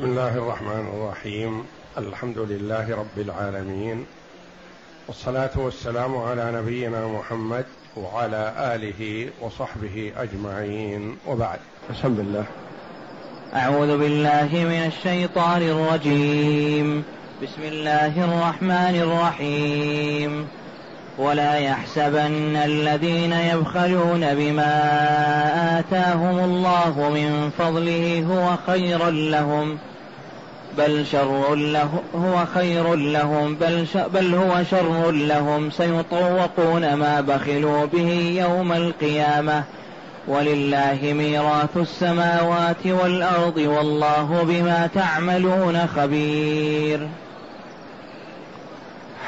بسم الله الرحمن الرحيم. الحمد لله رب العالمين. والصلاة والسلام على نبينا محمد وعلى آله وصحبه أجمعين. وبعد. بسم الله أعوذ بالله من الشيطان الرجيم. بسم الله الرحمن الرحيم. ولا يحسبن الذين يبخلون بما آتاهم الله من فضله هو خيرا لهم. بل شر له هو خير لهم بل, بل هو شر لهم. سيطوقون ما بخلوا به يوم القيامة. ولله ميراث السماوات والأرض والله بما تعملون خبير.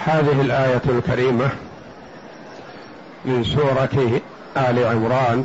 هذه الآية الكريمة من سورة آل عمران.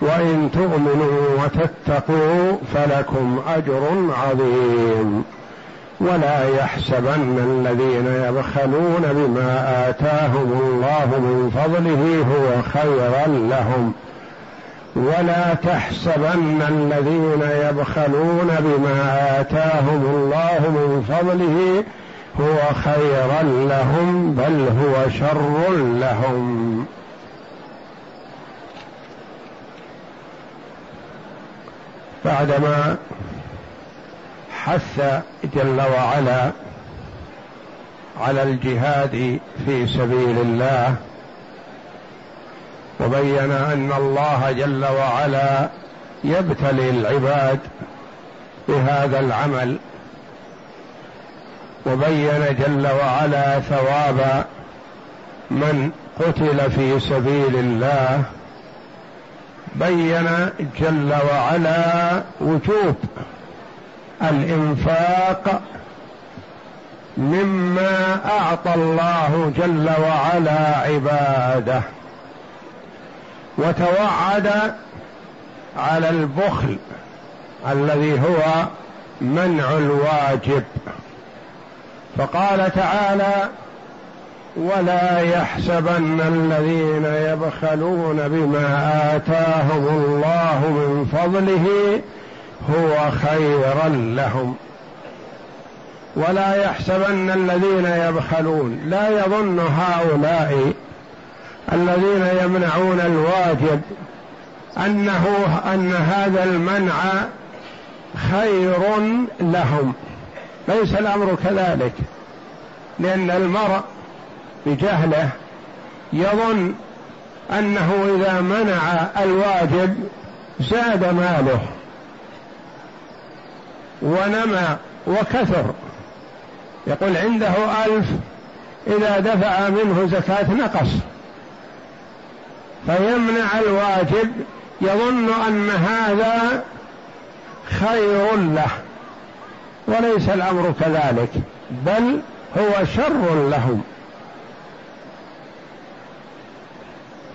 وإن تؤمنوا وتتقوا فلكم أجر عظيم. ولا يحسبن الذين يبخلون بما آتاهم الله من فضله هو خيرا لهم. ولا تحسبن الذين يبخلون بما آتاهم الله من فضله هو خيرا لهم بل هو شر لهم. بعدما حث جل وعلا على الجهاد في سبيل الله وبين أن الله جل وعلا يبتلي العباد بهذا العمل وبين جل وعلا ثواب من قتل في سبيل الله. بين جل وعلا وجوب الإنفاق مما أعطى الله جل وعلا عباده وتوعد على البخل الذي هو منع الواجب. فقال تعالى ولا يحسبن الذين يبخلون بما آتاهم الله من فضله هو خيرا لهم. ولا يحسبن الذين يبخلون لا يظن هؤلاء الذين يمنعون الواجب أنه أن هذا المنع خير لهم. ليس الأمر كذلك لأن المرء بجهله يظن أنه إذا منع الواجب زاد ماله ونمى وكثر. يقول عنده ألف إذا دفع منه زكاة نقص. فيمنع الواجب يظن أن هذا خير له وليس الأمر كذلك بل هو شر لهم.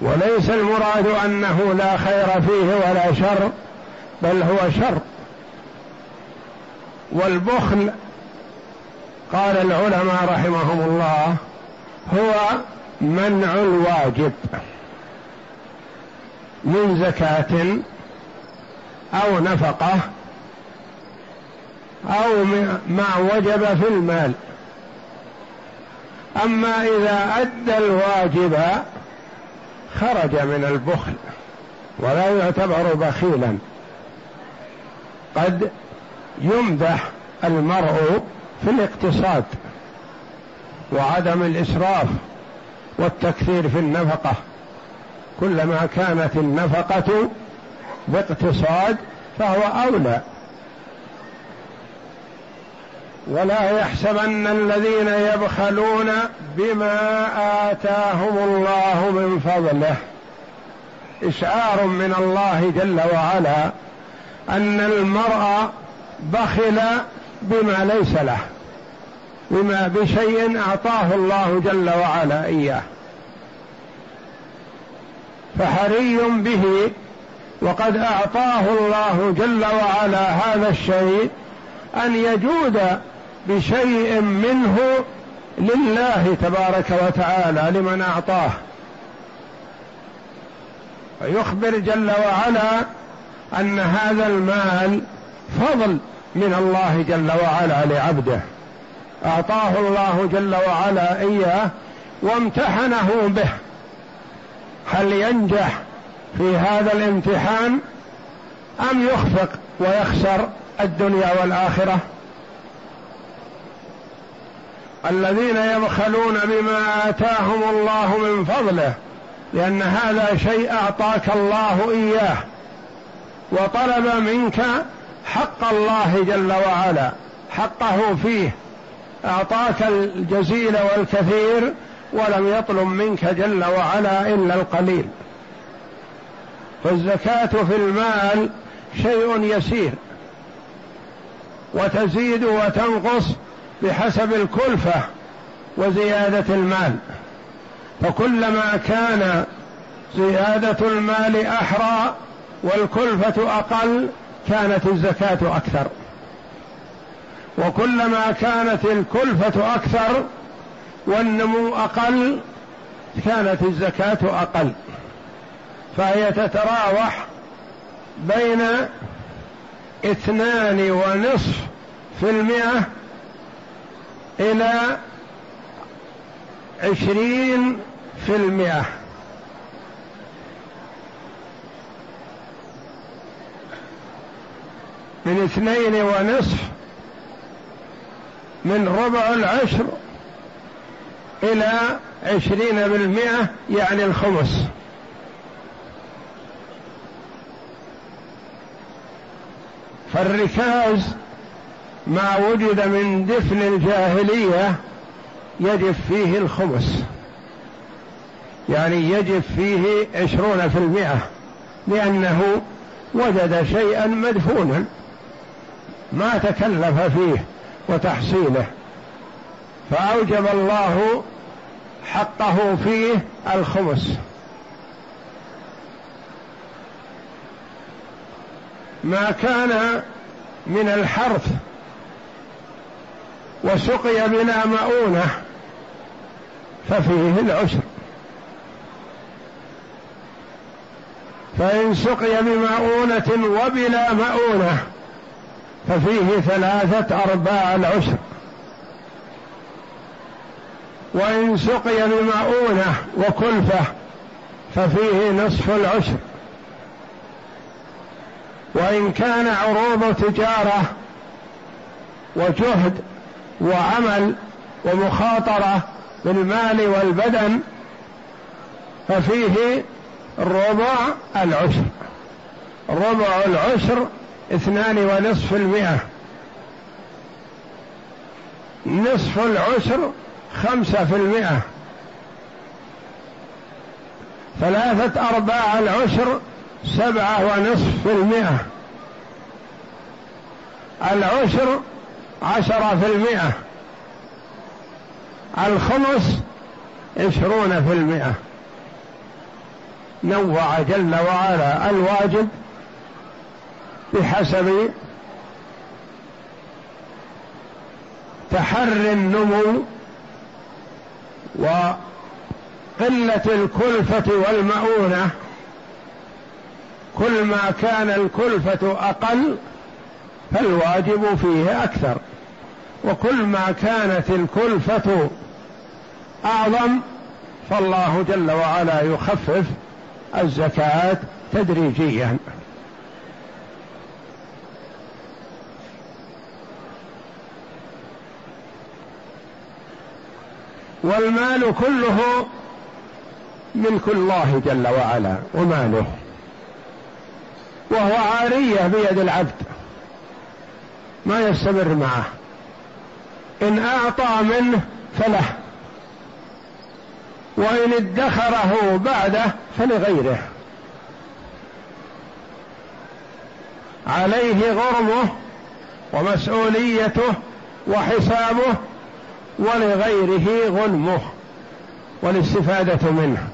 وليس المراد أنه لا خير فيه ولا شر بل هو شر. والبخل قال العلماء رحمهم الله هو منع الواجب من زكاة أو نفقة أو ما وجب في المال. أما إذا أدى الواجب خرج من البخل ولا يعتبر بخيلا. قد يمدح المرء في الاقتصاد وعدم الإسراف والتكثير في النفقة. كلما كانت النفقة باقتصاد فهو أولى. ولا يحسبن الذين يبخلون بما آتاهم الله من فضله. إشعار من الله جل وعلا أن المرء بخل بما ليس له بما بشيء أعطاه الله جل وعلا إياه. فحري به وقد أعطاه الله جل وعلا هذا الشيء أن يجود بشيء منه لله تبارك وتعالى لمن أعطاه. ويخبر جل وعلا أن هذا المال فضل من الله جل وعلا لعبده. أعطاه الله جل وعلا إياه وامتحنه به. هل ينجح في هذا الامتحان؟ أم يخفق ويخسر الدنيا والآخرة؟ الذين يبخلون بما آتاهم الله من فضله لأن هذا شيء أعطاك الله إياه وطلب منك حق الله جل وعلا حقه فيه. أعطاك الجزيل والكثير ولم يطلب منك جل وعلا إلا القليل. فالزكاة في المال شيء يسير وتزيد وتنقص بحسب الكلفة وزيادة المال. فكلما كان زيادة المال أحرى والكلفة أقل كانت الزكاة أكثر. وكلما كانت الكلفة أكثر والنمو أقل كانت الزكاة أقل. فهي تتراوح بين اثنان ونصف في المئة إلى عشرين في المئة. من اثنين ونصف من ربع العشر إلى عشرين بالمئة يعني الخمس. فالركاز ما وجد من دفن الجاهلية يجب فيه الخمس. يعني يجب فيه عشرون في المئة لأنه وجد شيئا مدفونا. ما تكلف فيه وتحصيله. فأوجب الله حقه فيه الخمس. ما كان من الحرث وسقي بلا مؤونة ففيه العسر. فإن سقي بمؤونة وبلا مؤونة ففيه ثلاثة أرباع العسر. وإن سقي بمؤونة وكلفة ففيه نصف العسر. وإن كان عروض تجارة وجهد وعمل ومخاطرة بالمال والبدن ففيه ربع العشر. ربع العشر اثنان ونصف المئة. نصف العشر خمسة في المئة. ثلاثة أرباع العشر سبعة ونصف في المئة. العشر عشرة في المئة. الخمس عشرون في المئة. نوع جل وعلا الواجب بحسب تحري النمو وقلة الكلفة والمؤونة كل ما كان الكلفة أقل فالواجب فيه أكثر. وكل ما كانت الكلفة أعظم فالله جل وعلا يخفف الزكاة تدريجيا. والمال كله ملك الله جل وعلا وماله وهو عارية بيد العبد ما يستمر معه. إن أعطى منه فله. وإن ادخره بعده فلغيره. عليه غرمه ومسؤوليته وحسابه ولغيره غنمه والاستفادة منه.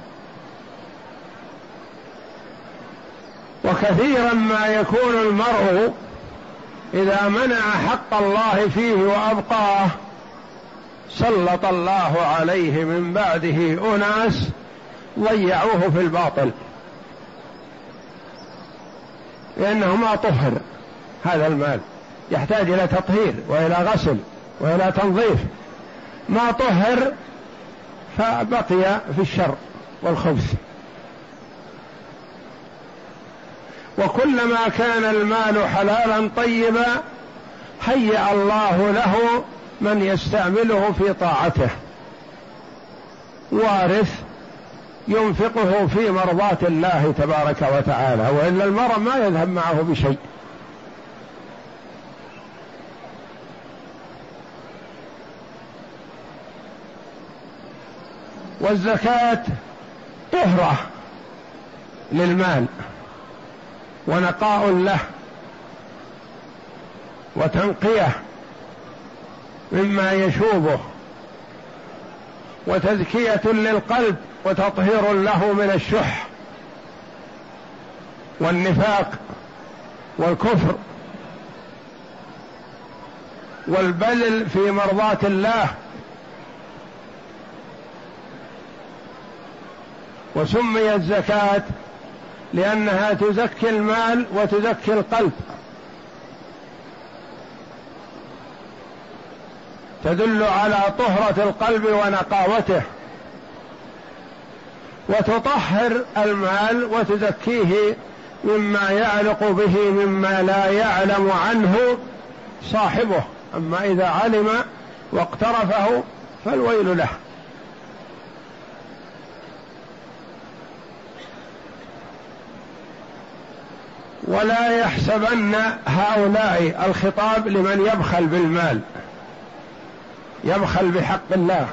وكثيرا ما يكون المرء إذا منع حق الله فيه وأبقاه سلط الله عليه من بعده أناس ضيعوه في الباطل. لأنه ما طهر هذا المال. يحتاج إلى تطهير وإلى غسل وإلى تنظيف. ما طهر فبقي في الشر والخبث. وكلما كان المال حلالا طيبا هيأ الله له من يستعمله في طاعته. وارث ينفقه في مرضاة الله تبارك وتعالى وإلا المرء ما يذهب معه بشيء. والزكاة طهرة للمال. ونقاء له وتنقية مما يشوبه وتزكية للقلب وتطهير له من الشح والنفاق والكفر والبذل في مرضاة الله وسميت زكاه لأنها تزكي المال وتزكي القلب. تدل على طهرة القلب ونقاوته. وتطهر المال وتزكيه مما يعلق به مما لا يعلم عنه صاحبه. أما إذا علم واقترفه فالويل له. ولا يحسبن هؤلاء الخطاب لمن يبخل بالمال. يبخل بحق الله.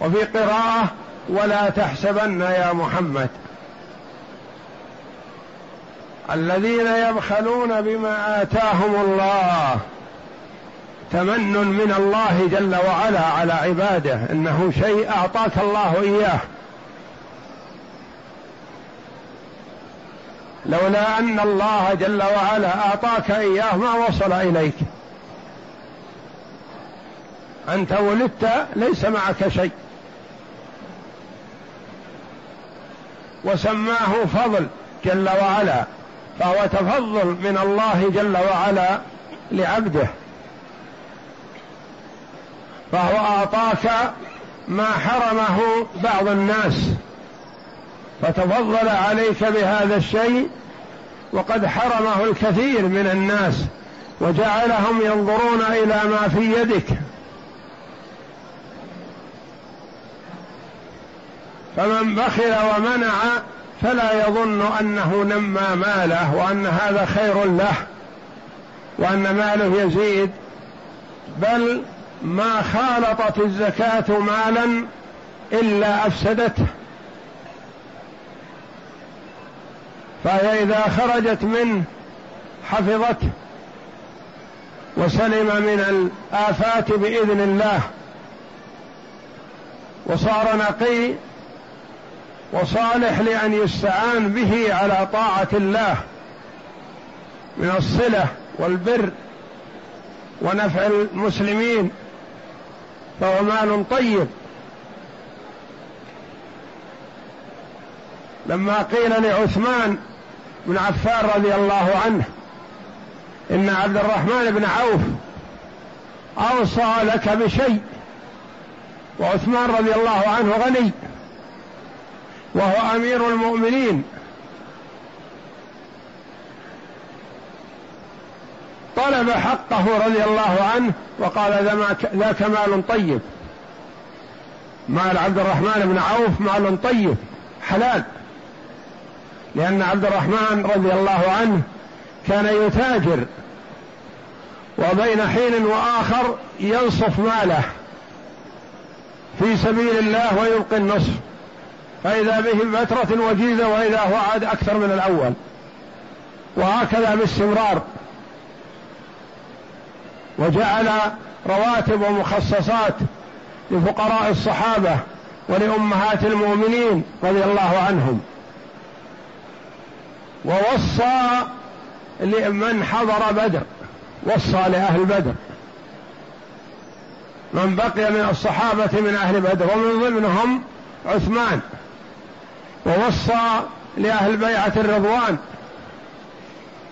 وفي قراءة ولا تحسبن يا محمد. الذين يبخلون بما آتاهم الله تمن من الله جل وعلا على عباده. إنه شيء أعطاك الله إياه. لولا أن الله جل وعلا أعطاك إياه ما وصل إليك. أنت ولدت ليس معك شيء. وسماه فضل جل وعلا فهو تفضل من الله جل وعلا لعبده. فهو أعطاك ما حرمه بعض الناس. فتفضل عليك بهذا الشيء وقد حرمه الكثير من الناس وجعلهم ينظرون إلى ما في يدك. فمن بخل ومنع فلا يظن أنه نمى ماله وأن هذا خير له وأن ماله يزيد بل ما خالطت الزكاة مالا إلا أفسدته. فهي إذا خرجت منه حفظته وسلم من الآفات بإذن الله وصار نقي وصالح لأن يستعان به على طاعة الله من الصلة والبر ونفع المسلمين فهو مال طيب. لما قيل لعثمان بن عفان رضي الله عنه. إن عبد الرحمن بن عوف أوصى لك بشيء وعثمان رضي الله عنه غني وهو أمير المؤمنين. طلب حقه رضي الله عنه وقال ذاك مال طيب. مال عبد الرحمن بن عوف مال طيب حلال. لأن عبد الرحمن رضي الله عنه كان يتاجر وبين حين وآخر ينصف ماله في سبيل الله ويلقي النصف فإذا به فترة وجيزة وإذا هو عاد أكثر من الأول وهكذا باستمرار. وجعل رواتب ومخصصات لفقراء الصحابة ولأمهات المؤمنين رضي الله عنهم. ووصى لمن حضر بدر وصى لأهل بدر. من بقي من الصحابة من أهل بدر ومن ضمنهم عثمان. ووصى لأهل بيعة الرضوان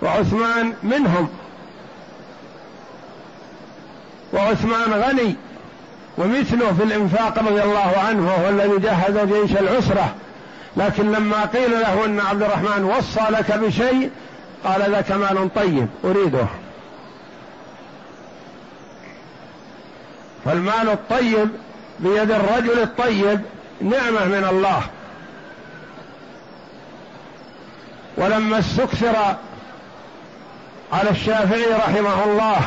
وعثمان منهم. وعثمان غني ومثله في الإنفاق رضي الله عنه وهو الذي جهز جيش العسرة. لكن لما قيل له أن عبد الرحمن وصى لك بشيء قال ذاك مال طيب أريده. فالمال الطيب بيد الرجل الطيب نعمة من الله. ولما استكثر على الشافعي رحمه الله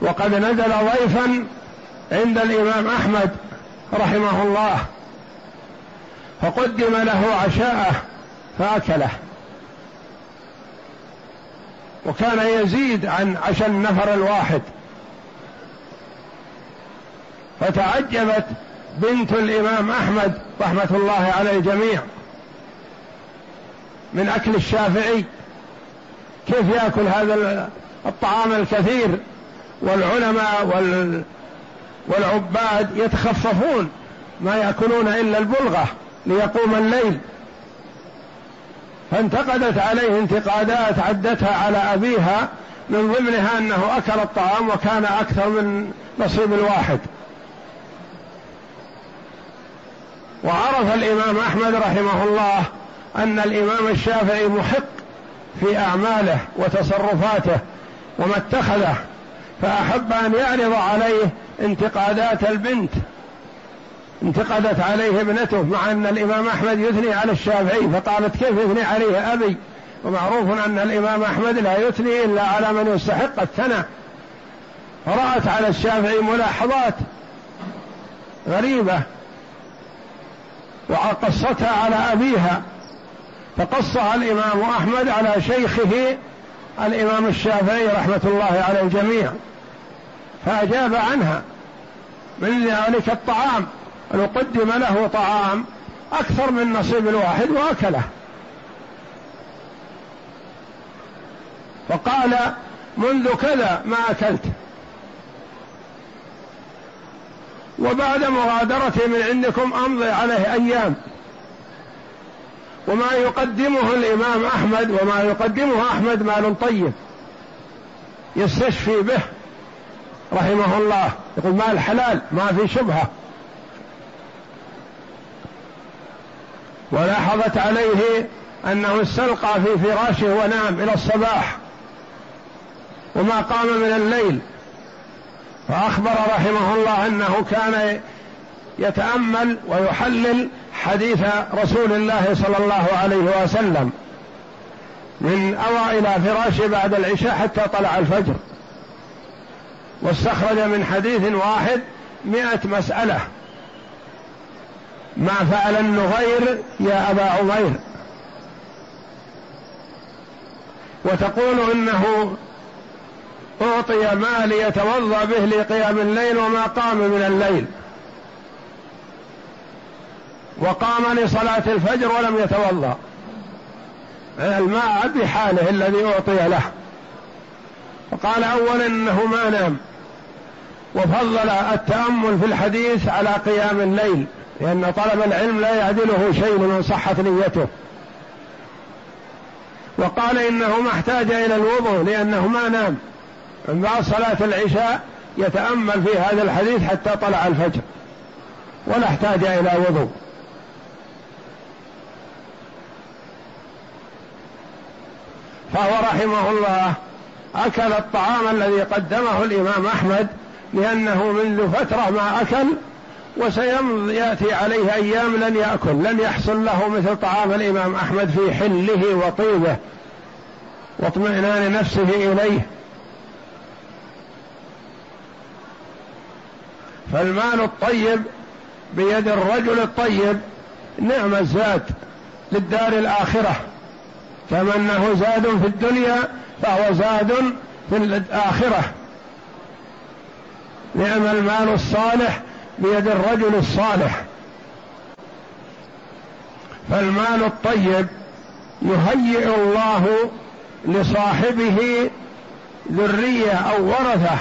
وقد نزل ضيفا عند الإمام أحمد رحمه الله. فقدم له عشاءه فأكله. وكان يزيد عن عشاء النفر الواحد. فتعجبت بنت الإمام أحمد رحمة الله على الجميع من أكل الشافعي. كيف يأكل هذا الطعام الكثير؟ والعلماء وال والعباد يتخففون ما يأكلون إلا البلغة. ليقوم الليل. فانتقدت عليه انتقادات عدتها على أبيها من ضمنها أنه أكل الطعام وكان أكثر من نصيب الواحد. وعرف الإمام أحمد رحمه الله أن الإمام الشافعي محق في أعماله وتصرفاته وما اتخذه فأحب أن يعرض عليه انتقادات البنت. انتقدت عليه ابنته مع أن الإمام أحمد يثني على الشافعي فقالت كيف يثني عليه أبي؟ ومعروف أن الإمام أحمد لا يثني إلا على من يستحق الثناء. فرأت على الشافعي ملاحظات غريبة وقصتها على أبيها. فقصها الإمام أحمد على شيخه الإمام الشافعي رحمة الله على الجميع. فأجاب عنها من ذلك الطعام؟ لو قدم له طعام أكثر من نصيب الواحد وأكله. فقال منذ كذا ما أكلت. وبعد مغادرتي من عندكم أمضي عليه أيام. وما يقدمه الإمام أحمد وما يقدمه أحمد مال طيب يستشفي به رحمه الله. يقول مال حلال ما في شبهة. ولاحظت عليه أنه استلقى في فراشه ونام إلى الصباح وما قام من الليل. فأخبر رحمه الله أنه كان يتأمل ويحلل حديث رسول الله صلى الله عليه وسلم من أوى إلى فراشه بعد العشاء حتى طلع الفجر. واستخرج من حديث واحد مئة مسألة. ما فعل النغير يا أبا عمير. وتقول إنه أعطي مال يتوضأ به لقيام الليل وما قام من الليل. وقام لصلاة الفجر ولم يتوضأ. الماء بحاله الذي أعطي له. فقال أولا أنه ما نام. وفضل التأمل في الحديث على قيام الليل. لأن طلب العلم لا يعدله شيء من صحة نيته. وقال إنه ما احتاج إلى الوضوء لأنه ما نام. من بعد صلاة العشاء يتأمل في هذا الحديث حتى طلع الفجر. ولا احتاج إلى وضوء. فهو رحمه الله أكل الطعام الذي قدمه الإمام أحمد لأنه منذ فترة ما أكل وسيأتي عليه أيام لن يأكل لن يحصل له مثل طعام الإمام أحمد في حله وطيبه واطمئنان نفسه إليه. فالمال الطيب بيد الرجل الطيب نعم الزاد للدار الآخرة كما أنه زاد في الدنيا فهو زاد في الآخرة. نعم المال الصالح بيد الرجل الصالح. فالمال الطيب يهيئ الله لصاحبه ذرية أو ورثة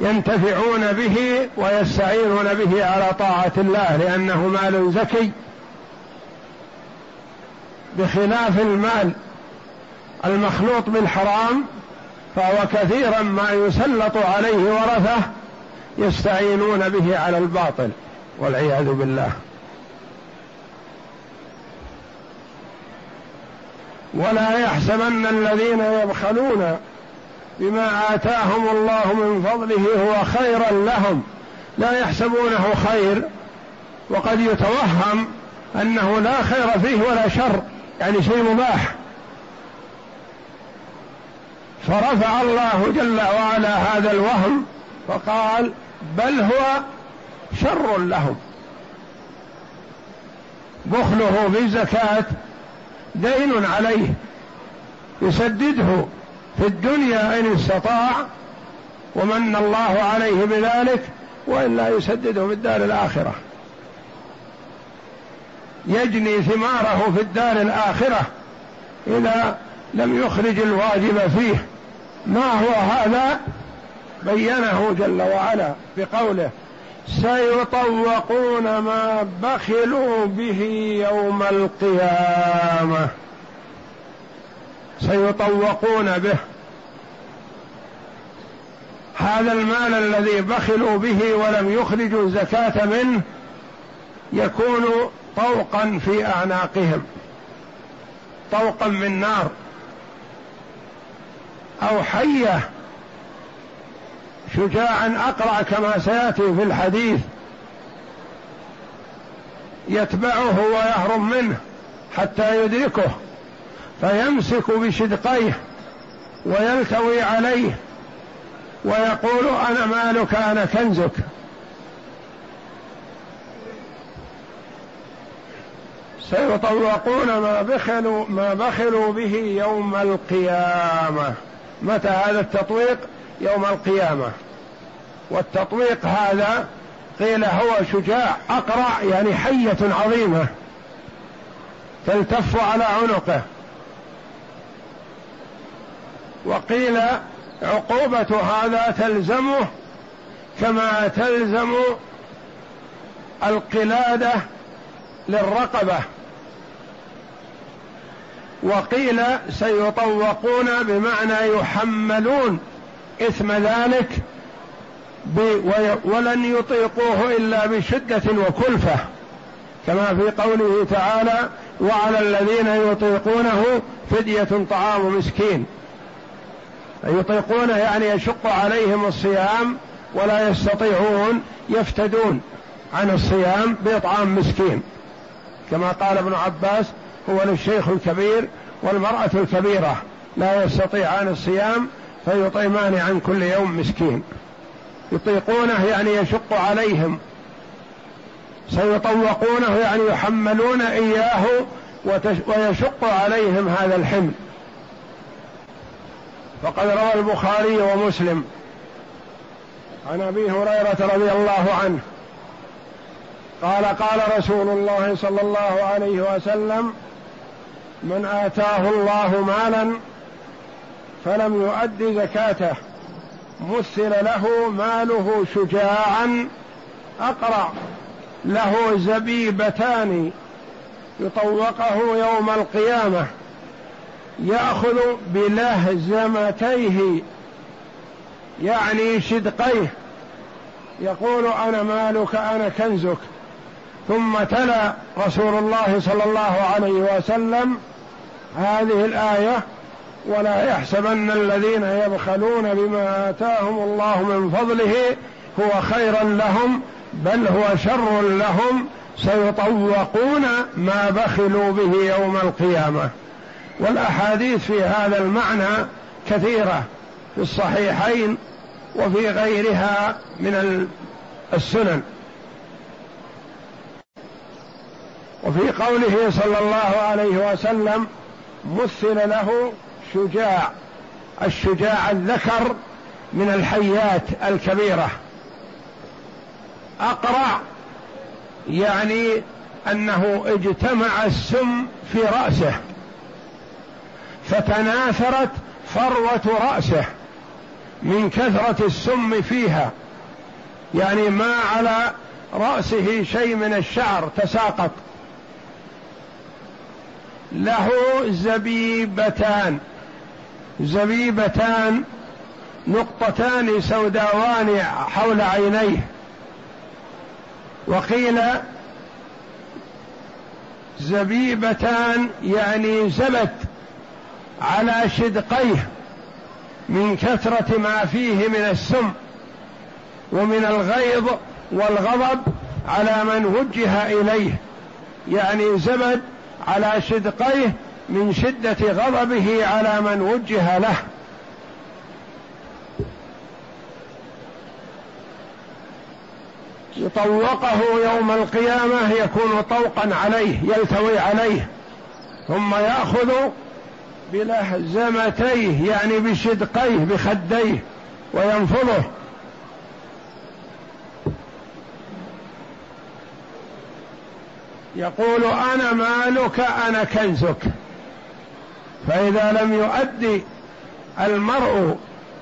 ينتفعون به ويستعينون به على طاعة الله لأنه مال زكي. بخلاف المال المخلوط بالحرام فهو كثيرا ما يسلط عليه ورثة يستعينون به على الباطل والعياذ بالله. ولا يحسبن الذين يبخلون بما آتاهم الله من فضله هو خيرا لهم. لا يحسبونه خير وقد يتوهم أنه لا خير فيه ولا شر يعني شيء مباح. فرفع الله جل وعلا هذا الوهم فقال بل هو شر لهم. بخله في الزكاه دين عليه. يسدده في الدنيا إن استطاع ومن الله عليه بذلك والا يسدده في الدار الآخرة. يجني ثماره في الدار الآخرة إذا لم يخرج الواجب فيه. ما هو هذا؟ بينه جل وعلا بقوله سيطوقون ما بخلوا به يوم القيامة. سيطوقون به. هذا المال الذي بخلوا به ولم يخرجوا الزكاة منه يكون طوقا في أعناقهم. طوقا من نار. أو حية. شجاعا اقرع كما سيأتي في الحديث. يتبعه ويهرب منه حتى يدركه فيمسك بشدقيه ويلتوي عليه ويقول أنا مالك أنا كنزك. سيطوقون ما بخلوا ما بخلوا به يوم القيامة. متى هذا التطويق؟ يوم القيامة. والتطويق هذا قيل هو شجاع أقرع يعني حية عظيمة تلتف على عنقه. وقيل عقوبة هذا تلزمه كما تلزم القلادة للرقبة. وقيل سيطوقون بمعنى يحملون إثم ذلك ولن يطيقوه إلا بشدة وكلفة كما في قوله تعالى وعلى الذين يطيقونه فدية طعام مسكين. يطيقونه يعني يشق عليهم الصيام ولا يستطيعون يفتدون عن الصيام بإطعام مسكين كما قال ابن عباس هو للشيخ الكبير والمرأة الكبيرة لا يستطيعان الصيام فيطعمان عن كل يوم مسكين. يطيقونه يعني يشق عليهم. سيطوقونه يعني يحملون إياه ويشق عليهم هذا الحمل. فقد روى البخاري ومسلم عن أبي هريرة رضي الله عنه. قال قال رسول الله صلى الله عليه وسلم من آتاه الله مالا فلم يؤد زكاته مثل له ماله شجاعا. اقرع له زبيبتان يطوقه يوم القيامة. يأخذ بلهزمتيه يعني شدقيه. يقول أنا مالك أنا كنزك. ثم تلا رسول الله صلى الله عليه وسلم هذه الآية ولا يحسبن الذين يبخلون بما آتاهم الله من فضله هو خيرا لهم بل هو شر لهم سيطوقون ما بخلوا به يوم القيامة. والأحاديث في هذا المعنى كثيرة في الصحيحين وفي غيرها من السنن. وفي قوله صلى الله عليه وسلم مثل له شجاع الشجاع الذكر من الحيات الكبيرة. أقرع يعني أنه اجتمع السم في رأسه فتناثرت فروة رأسه من كثرة السم فيها. يعني ما على رأسه شيء من الشعر تساقط. له زبيبتان. زبيبتان نقطتان سوداوان حول عينيه. وقيل زبيبتان يعني زبت على شدقيه من كثرة ما فيه من السم ومن الغيظ والغضب على من وجه إليه. يعني زبد على شدقيه من شدة غضبه على من وجه له. يطوقه يوم القيامة يكون طوقا عليه يلتوي عليه. ثم يأخذ بلهزمتيه يعني بشدقيه بخديه وينفضه. يقول أنا مالك أنا كنزك. فإذا لم يؤدي المرء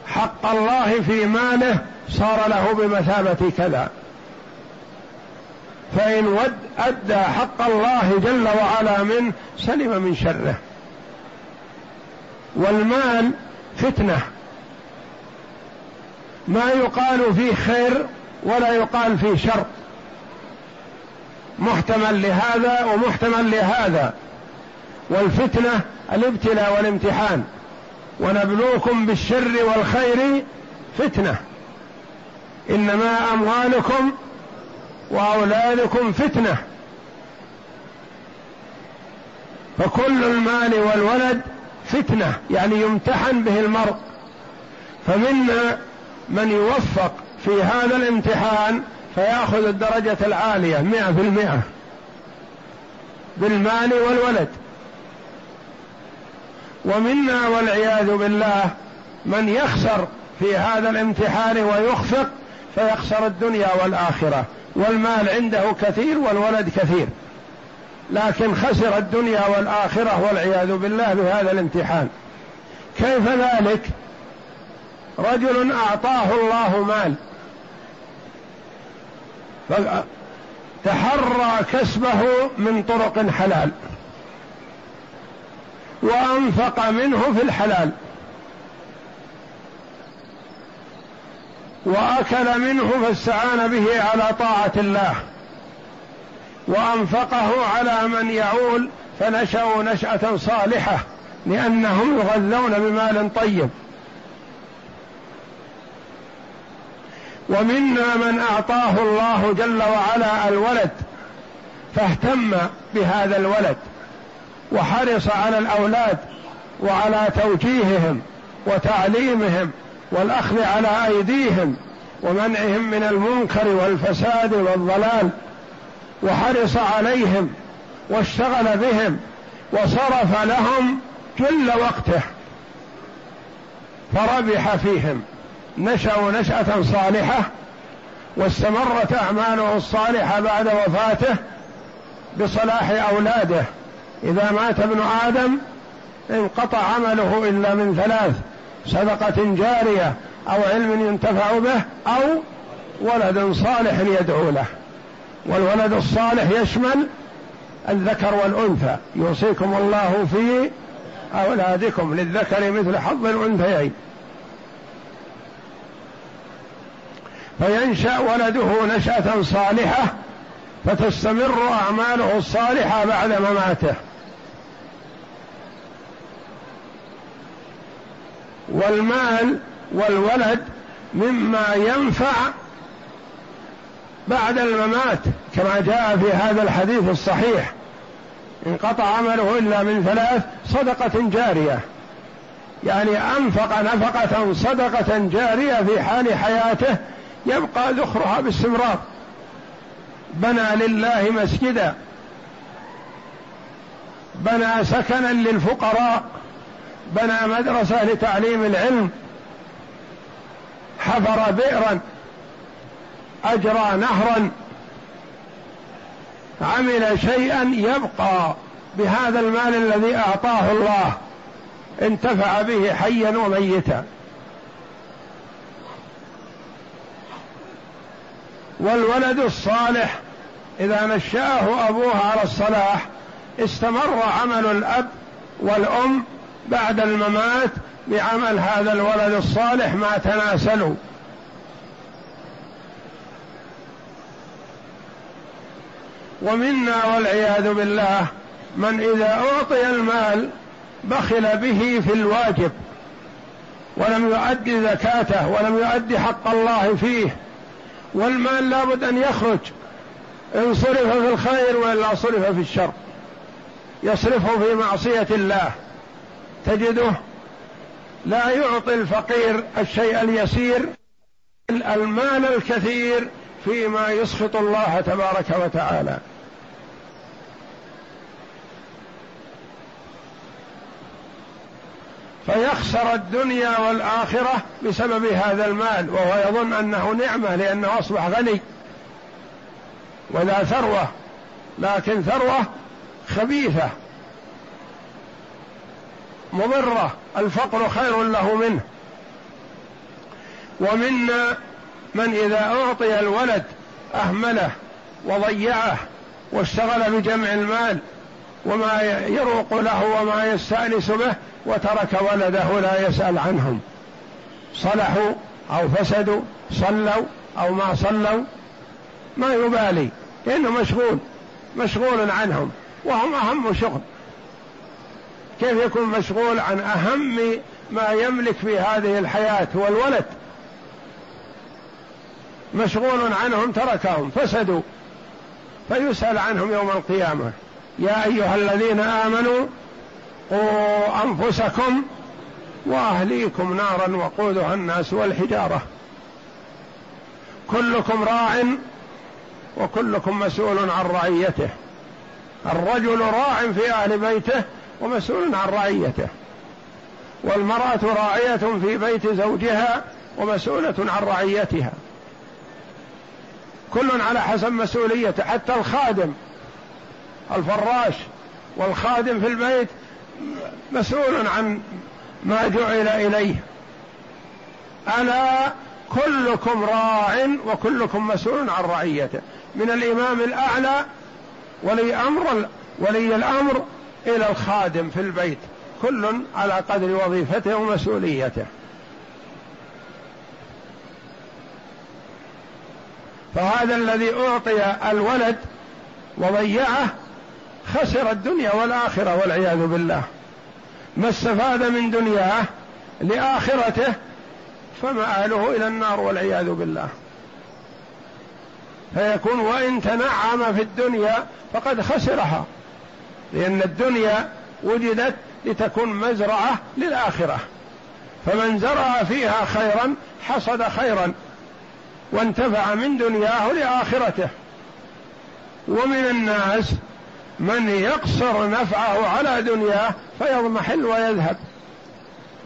حق الله في ماله صار له بمثابة كذا. فإن ود أدى حق الله جل وعلا منه سلم من شره. والمال فتنة. ما يقال فيه خير ولا يقال فيه شر. محتمل لهذا ومحتمل لهذا. والفتنة الابتلاء والامتحان. ونبلوكم بالشر والخير فتنة. إنما أموالكم وأولادكم فتنة. فكل المال والولد فتنة يعني يمتحن به المرء. فمنا من يوفق في هذا الامتحان فيأخذ الدرجة العالية مئة في المئه بالمال والولد. ومنا والعياذ بالله من يخسر في هذا الامتحان ويخفق فيخسر الدنيا والآخرة. والمال عنده كثير والولد كثير. لكن خسر الدنيا والآخرة والعياذ بالله بهذا الامتحان. كيف ذلك؟ رجل أعطاه الله مال. تحرى كسبه من طرق حلال. وأنفق منه في الحلال. وأكل منه فاستعان به على طاعة الله. وأنفقه على من يعول فنشأوا نشأة صالحة لأنهم يغذون بمال طيب. ومنا من أعطاه الله جل وعلا الولد فاهتم بهذا الولد. وحرص على الأولاد وعلى توجيههم وتعليمهم والأخذ على أيديهم ومنعهم من المنكر والفساد والضلال وحرص عليهم واشتغل بهم وصرف لهم كل وقته فربح فيهم. نشأوا نشأة صالحة واستمرت أعماله الصالحة بعد وفاته بصلاح أولاده. إذا مات ابن آدم انقطع عمله إلا من ثلاث صدقة جارية أو علم ينتفع به أو ولد صالح يدعو له. والولد الصالح يشمل الذكر والأنثى. يوصيكم الله في أولادكم للذكر مثل حظ الأنثيين. فينشأ ولده نشأة صالحة فتستمر أعماله الصالحة بعد مماته. والمال والولد مما ينفع بعد الممات كما جاء في هذا الحديث الصحيح. انقطع عمله إلا من ثلاث صدقة جارية. يعني أنفق نفقة صدقة جارية في حال حياته يبقى ذخرها باستمرار. بنى لله مسجدا. بنى سكنا للفقراء. بنى مدرسة لتعليم العلم. حفر بئرا. أجرى نهرا. عمل شيئا يبقى بهذا المال الذي أعطاه الله. انتفع به حيا وميتا. والولد الصالح إذا نشاه أبوه على الصلاح استمر عمل الأب والأم بعد الممات بعمل هذا الولد الصالح ما تناسلوا. ومنا والعياذ بالله من إذا أعطي المال بخل به في الواجب ولم يؤدي زكاته ولم يؤدي حق الله فيه والمال لابد أن يخرج. إن صرف في الخير وإلا صرف في الشر. يصرفه في معصية الله. تجده لا يعطي الفقير الشيء اليسير المال الكثير فيما يسخط الله تبارك وتعالى. فيخسر الدنيا والآخرة بسبب هذا المال وهو يظن أنه نعمة لأنه أصبح غني. وذا ثروة لكن ثروة خبيثة. مضرة الفقر خير له منه. ومنا من إذا أعطي الولد أهمله وضيعه واشتغل بجمع المال وما يروق له وما يستأنس به وترك ولده لا يسأل عنهم. صلحوا أو فسدوا صلوا أو ما صلوا. ما يبالي لأنه مشغول مشغول عنهم وهم أهم شغل. كيف يكون مشغول عن أهم ما يملك في هذه الحياة هو الولد مشغول عنهم تركهم فسدوا. فيسأل عنهم يوم القيامة يا أيها الذين آمنوا قوا أنفسكم وأهليكم نارا وقودها الناس والحجارة. كلكم راع وكلكم مسؤول عن رعيته. الرجل راع في أهل بيته ومسؤول عن رعيته. والمرأة راعية في بيت زوجها ومسؤولة عن رعيتها. كل على حسب مسؤوليته. حتى الخادم الفراش والخادم في البيت مسؤول عن ما جعل إليه. ألا كلكم راع وكلكم مسؤول عن رعيته. من الإمام الأعلى ولي أمر ولي الأمر إلى الخادم في البيت كل على قدر وظيفته ومسؤوليته. فهذا الذي أعطي الولد وضيعه خسر الدنيا والآخرة والعياذ بالله. ما استفاد من دنياه لآخرته فمآله إلى النار والعياذ بالله. فيكون وإن تنعم في الدنيا فقد خسرها. لأن الدنيا وجدت لتكون مزرعة للآخرة. فمن زرع فيها خيرا حصد خيرا وانتفع من دنياه لآخرته. ومن الناس من يقصر نفعه على دنياه فيضمحل ويذهب.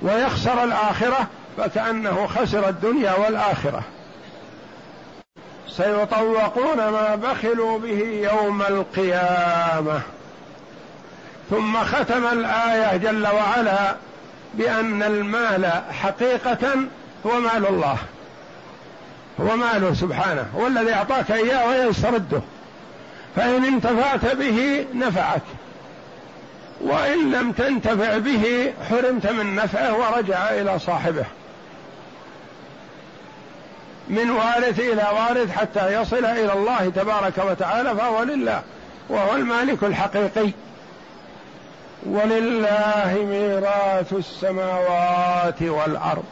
ويخسر الآخرة فكأنه خسر الدنيا والآخرة. سيطوقون ما بخلوا به يوم القيامة. ثم ختم الآية جل وعلا بأن المال حقيقة هو مال الله. هو ماله سبحانه هو الذي أعطاك إياه ويسترده. فإن انتفعت به نفعك. وإن لم تنتفع به حرمت من نفعه ورجع إلى صاحبه. من وارث إلى وارث حتى يصل إلى الله تبارك وتعالى فهو لله وهو المالك الحقيقي. ولله ميراث السماوات والأرض.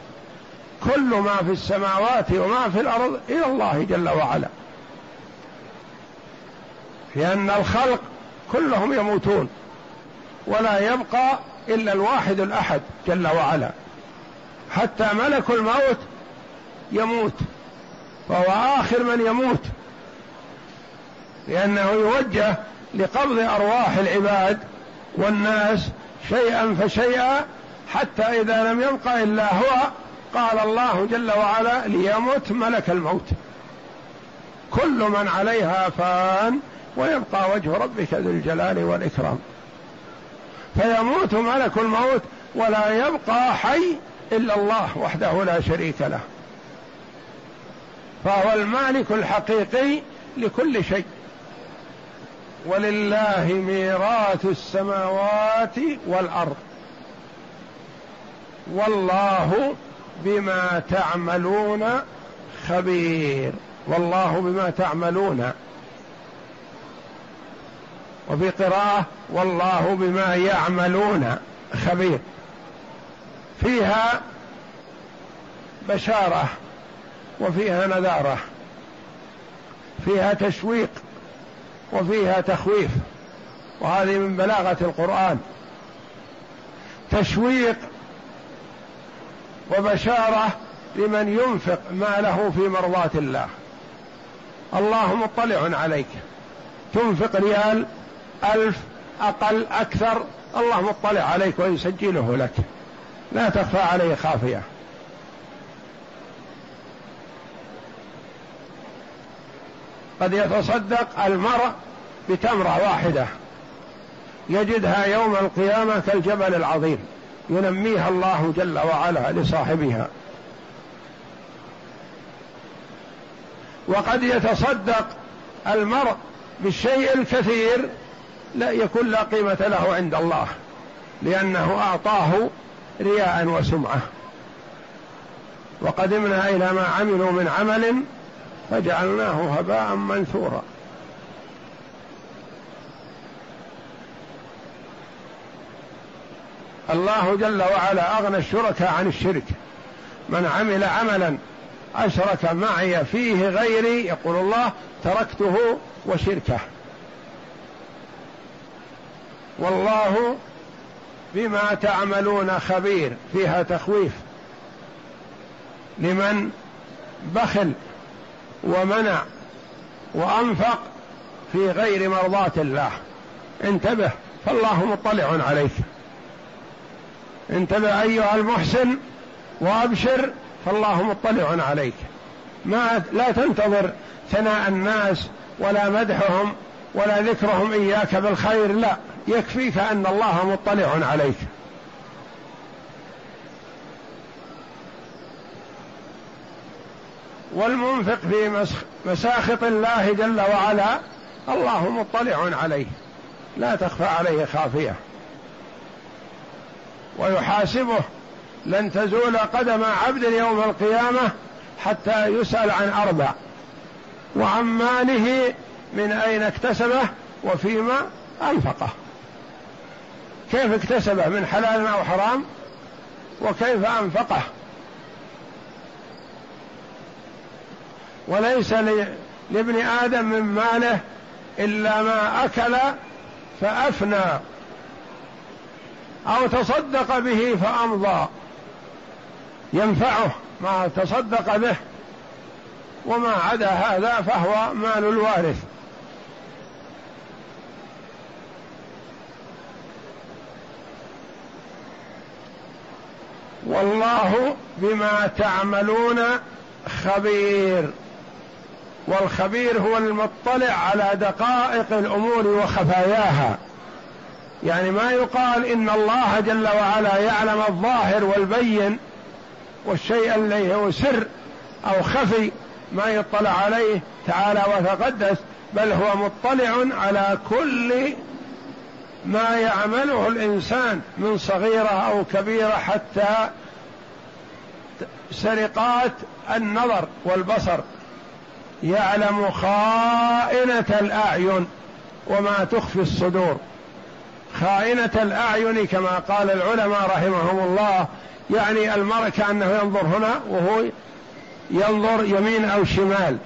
كل ما في السماوات وما في الأرض إلى الله جل وعلا. لأن الخلق كلهم يموتون ولا يبقى إلا الواحد الأحد جل وعلا. حتى ملك الموت يموت. فهو آخر من يموت. لأنه يوجه لقبض أرواح العباد والناس شيئا فشيئا حتى إذا لم يبق إلا هو قال الله جل وعلا ليمت ملك الموت. كل من عليها فان ويبقى وجه ربك ذو الجلال والإكرام. فيموت ملك الموت ولا يبقى حي إلا الله وحده لا شريك له. فهو المالك الحقيقي لكل شيء. ولله ميراث السماوات والأرض. والله بما تعملون خبير. والله بما تعملون. وفي قراءة والله بما يعملون خبير. فيها بشارة وفيها نذارة فيها تشويق وفيها تخويف وهذه من بلاغة القرآن. تشويق وبشارة لمن ينفق ماله في مرضاة الله. الله مطلع عليك. تنفق ريال ألف أقل أكثر الله مطلع عليك ويسجله لك. لا تخفى عليه خافية. قد يتصدق المرء بتمرة واحدة. يجدها يوم القيامة كالجبل العظيم. ينميها الله جل وعلا لصاحبها. وقد يتصدق المرء بالشيء الكثير لا يكون لا قيمة له عند الله لأنه أعطاه رياء وسمعة. وقدمنا إلى ما عملوا من عمل فجعلناه هباء منثورا. الله جل وعلا أغنى الشركاء عن الشرك. من عمل عملا أشرك معي فيه غيري يقول الله تركته وشركه. والله بما تعملون خبير. فيها تخويف. لمن بخل ومنع وأنفق في غير مرضاة الله. انتبه فالله مطلع عليك. انتبه أيها المحسن وأبشر فالله مطلع عليك. ما لا تنتظر ثناء الناس ولا مدحهم ولا ذكرهم إياك بالخير لا. يكفيك أن الله مطلع عليك. والمنفق في مساخط الله جل وعلا الله مطلع عليه. لا تخفى عليه خافية. ويحاسبه لن تزول قدم عبد يوم القيامة حتى يسأل عن أربع. وعن ماله من أين اكتسبه؟ وفيما أنفقه. كيف اكتسبه؟ من حلال أو حرام؟ وكيف أنفقه؟ وليس لابن آدم من ماله إلا ما أكل فأفنى أو تصدق به فأمضى. ينفعه ما تصدق به وما عدا هذا فهو مال الوارث. والله بما تعملون خبير. والخبير هو المطلع على دقائق الأمور وخفاياها. يعني ما يقال إن الله جل وعلا يعلم الظاهر والبين والشيء الذي هو سر أو خفي ما يطلع عليه تعالى وتقدس بل هو مطلع على كل ما يعمله الإنسان من صغيرة أو كبيرة حتى سرقات النظر والبصر. يعلم خائنة الأعين وما تخفي الصدور. خائنة الأعين كما قال العلماء رحمهم الله يعني المرء كأنه ينظر هنا وهو ينظر يمين أو شمال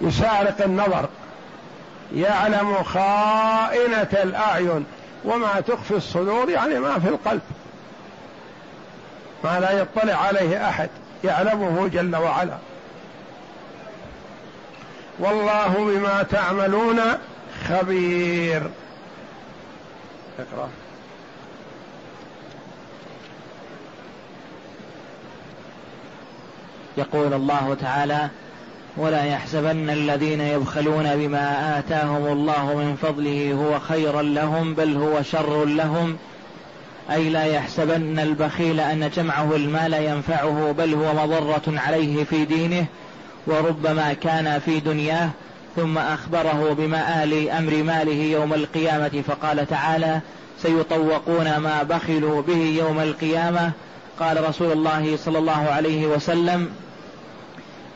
يسارق النظر. يعلم خائنة الأعين وما تخفي الصدور يعني ما في القلب ما لا يطلع عليه أحد يعلمه جل وعلا. والله بما تعملون خبير. اقرأ. يقول الله تعالى ولا يحسبن الذين يبخلون بما آتاهم الله من فضله هو خيرا لهم بل هو شر لهم. أي لا يحسبن البخيل أن جمعه المال ينفعه بل هو مضرة عليه في دينه وربما كان في دنياه ثم أخبره بمآل أمر ماله يوم القيامة فقال تعالى سيطوقون ما بخلوا به يوم القيامة. قال رسول الله صلى الله عليه وسلم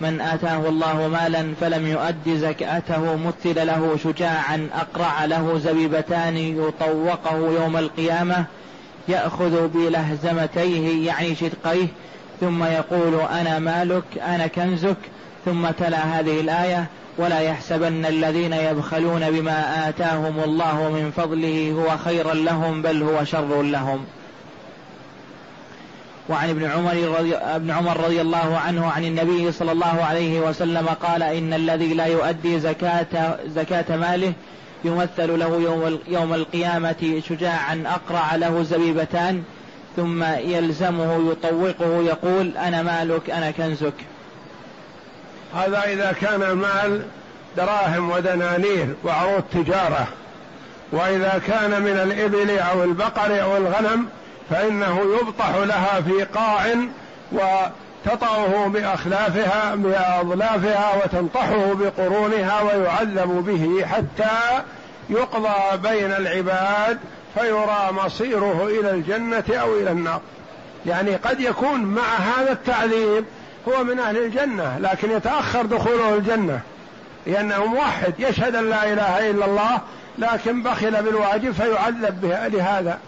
من آتاه الله مالا فلم يؤد زكاته مثل له شجاعا أقرع له زبيبتان يطوقه يوم القيامة يأخذ بلهزمتيه يعني شدقيه ثم يقول أنا مالك أنا كنزك ثم تلا هذه الآية ولا يحسبن الذين يبخلون بما آتاهم الله من فضله هو خيرا لهم بل هو شر لهم. وعن ابن عمر رضي ابن عمر رضي الله عنه عن النبي صلى الله عليه وسلم قال إن الذي لا يؤدي زكاة زكاة ماله يمثل له يوم يوم القيامة شجاعا أقرع له زبيبتان ثم يلزمه يطوقه يقول أنا مالك أنا كنزك. هذا إذا كان المال دراهم ودنانير وعروض تجارة. وإذا كان من الإبل أو البقر أو الغنم فإنه يبطح لها في قاع وتطعه بأخلافها بأظلافها وتنطحه بقرونها ويعذب به حتى يقضى بين العباد فيرى مصيره إلى الجنة أو إلى النار. يعني قد يكون مع هذا التعذيب هو من أهل الجنة لكن يتأخر دخوله الجنة لأنه موحد يشهد أن لا إله إلا الله لكن بخل بالواجب فيعذب به لهذا.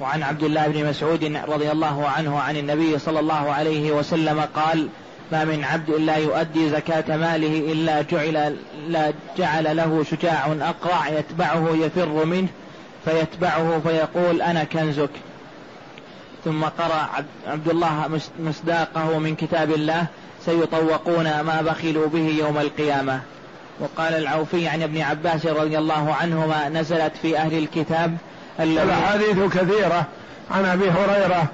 وعن عبد الله بن مسعود رضي الله عنه عن النبي صلى الله عليه وسلم قال ما من عبد لا يؤدي زكاة ماله إلا جعل لا جعل له شجاع أقرع يتبعه يفر منه فيتبعه فيقول أنا كنزك. ثم قرأ عبد الله مصداقه من كتاب الله سيطوقون ما بخلوا به يوم القيامة. وقال العوفي عن ابن عباس رضي الله عنهما نزلت في أهل الكتاب الأحاديث كثيرة عن أبي هريرة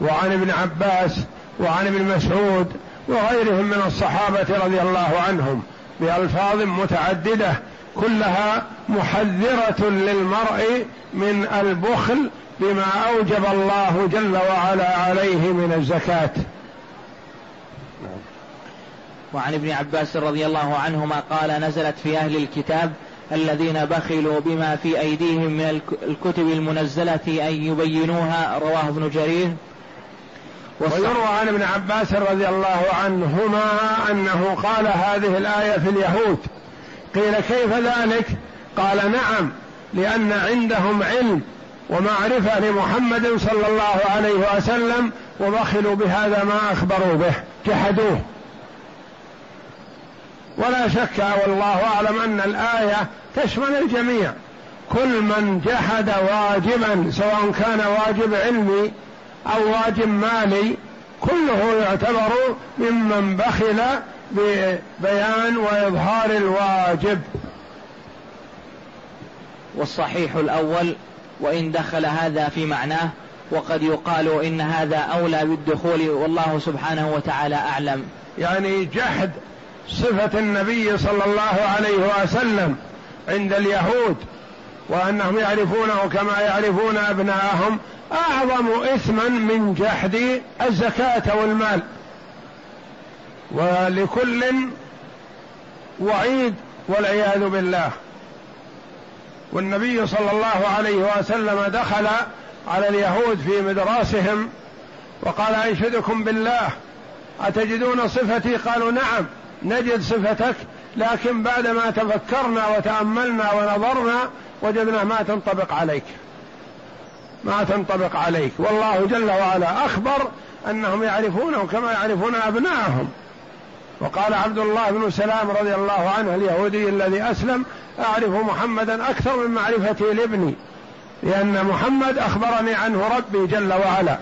وعن ابن عباس وعن ابن مسعود وغيرهم من الصحابة رضي الله عنهم بألفاظ متعددة كلها محذرة للمرء من البخل بما أوجب الله جل وعلا عليه من الزكاة. وعن ابن عباس رضي الله عنهما قال نزلت في أهل الكتاب الذين بخلوا بما في أيديهم من الكتب المنزلة أن يبينوها رواه ابن جرير. ويروى عن ابن عباس رضي الله عنهما أنه قال هذه الآية في اليهود. قيل كيف ذلك؟ قال نعم لأن عندهم علم ومعرفة لمحمد صلى الله عليه وسلم وبخلوا بهذا ما أخبروا به جحدوه. ولا شك والله أعلم أن الآية تشمل الجميع. كل من جحد واجبا سواء كان واجب علمي أو واجب مالي كله يعتبر ممن بخل ببيان وإظهار الواجب. والصحيح الأول وإن دخل هذا في معناه وقد يقال إن هذا أولى بالدخول والله سبحانه وتعالى أعلم. يعني جحد صفة النبي صلى الله عليه وسلم عند اليهود وأنهم يعرفونه كما يعرفون أبناءهم أعظم إثما من جحد الزكاة والمال. ولكل وعيد والعياذ بالله. والنبي صلى الله عليه وسلم دخل على اليهود في مدراسهم وقال أنشدكم بالله. أتجدون صفتي؟ قالوا نعم نجد صفتك لكن بعدما تفكرنا وتأملنا ونظرنا وجدنا ما تنطبق عليك. ما تنطبق عليك. والله جل وعلا أخبر أنهم يعرفونه كما يعرفون أبناءهم. وقال عبد الله بن سلام رضي الله عنه اليهودي الذي أسلم أعرف محمدا أكثر من معرفتي لابني لأن محمد أخبرني عنه ربي جل وعلا.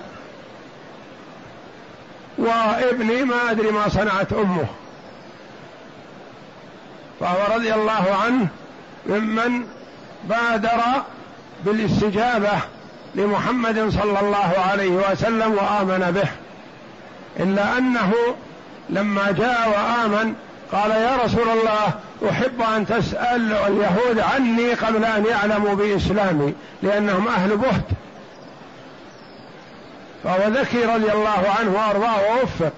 وابني ما أدري ما صنعت أمه. فهو رضي الله عنه ممن بادر بالاستجابة لمحمد صلى الله عليه وسلم وآمن به. إلا أنه لما جاء وآمن قال يا رسول الله أحب أن تسأل اليهود عني قبل أن يعلموا بإسلامي لأنهم أهل بهت. فهو ذكي رضي الله عنه وأرضاه ووفق.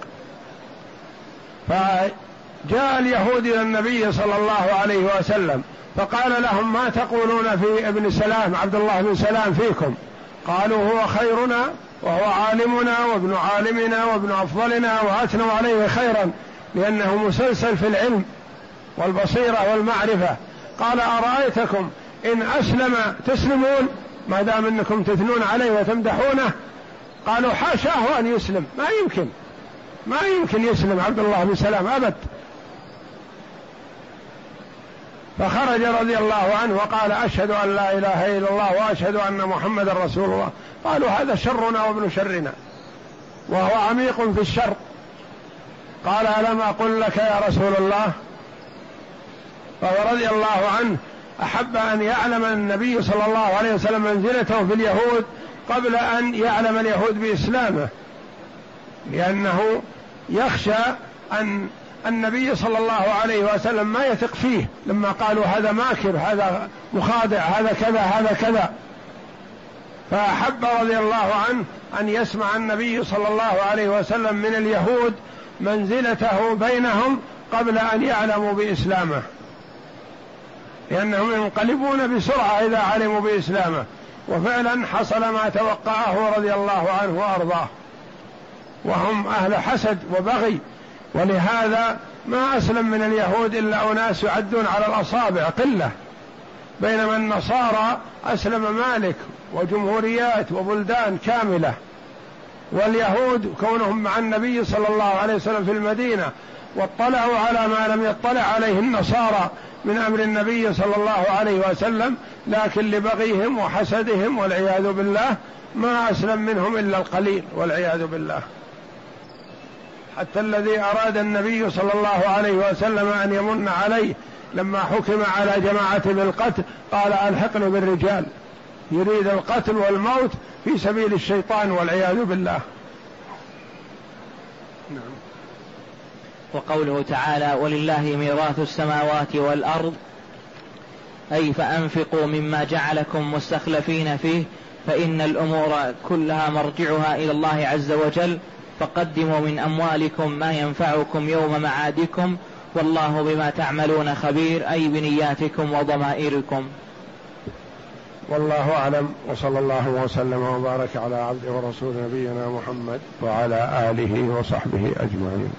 فجاء اليهود إلى النبي صلى الله عليه وسلم فقال لهم ما تقولون في ابن سلام عبد الله بن سلام فيكم؟ قالوا هو خيرنا وهو عالمنا وابن عالمنا وابن أفضلنا وأثنوا عليه خيرا لأنه مسلسل في العلم والبصيرة والمعرفة. قال أرأيتكم إن أسلم تسلمون؟ ما دام أنكم تثنون عليه وتمدحونه. قالوا حاشاه أن يسلم. ما يمكن. ما يمكن يسلم عبد الله بن سلام أبد. فخرج رضي الله عنه وقال أشهد أن لا إله إلا الله وأشهد أن محمدا رسول الله. قالوا هذا شرنا وابن شرنا. وهو عميق في الشر. قال ألم أقل لك يا رسول الله؟ فهو رضي الله عنه أحب أن يعلم النبي صلى الله عليه وسلم منزلته في اليهود قبل أن يعلم اليهود بإسلامه. لأنه يخشى أن النبي صلى الله عليه وسلم ما يثق فيه لما قالوا هذا ماكر هذا مخادع هذا كذا هذا كذا. فأحب رضي الله عنه أن يسمع النبي صلى الله عليه وسلم من اليهود منزلته بينهم قبل أن يعلموا بإسلامه. لأنهم ينقلبون بسرعة إذا علموا بإسلامه. وفعلا حصل ما توقعه رضي الله عنه وأرضاه. وهم أهل حسد وبغي. ولهذا ما أسلم من اليهود إلا أناس يعدون على الأصابع قلة. بينما النصارى أسلم مالك وجمهوريات وبلدان كاملة. واليهود كونهم مع النبي صلى الله عليه وسلم في المدينة واطلعوا على ما لم يطلع عليه النصارى من أمر النبي صلى الله عليه وسلم لكن لبغيهم وحسدهم والعياذ بالله ما أسلم منهم إلا القليل والعياذ بالله. حتى الذي أراد النبي صلى الله عليه وسلم أن يمن عليه لما حكم على جماعة بالقتل قال الحقني بالرجال. يريد القتل والموت في سبيل الشيطان والعياذ بالله. نعم. وقوله تعالى ولله ميراث السماوات والأرض أي فأنفقوا مما جعلكم مستخلفين فيه فإن الأمور كلها مرجعها إلى الله عز وجل فقدموا من أموالكم ما ينفعكم يوم معادكم والله بما تعملون خبير أي بنياتكم وضمائركم. والله أعلم وصلى الله وسلم وبارك على عبده ورسول نبينا محمد وعلى آله وصحبه أجمعين.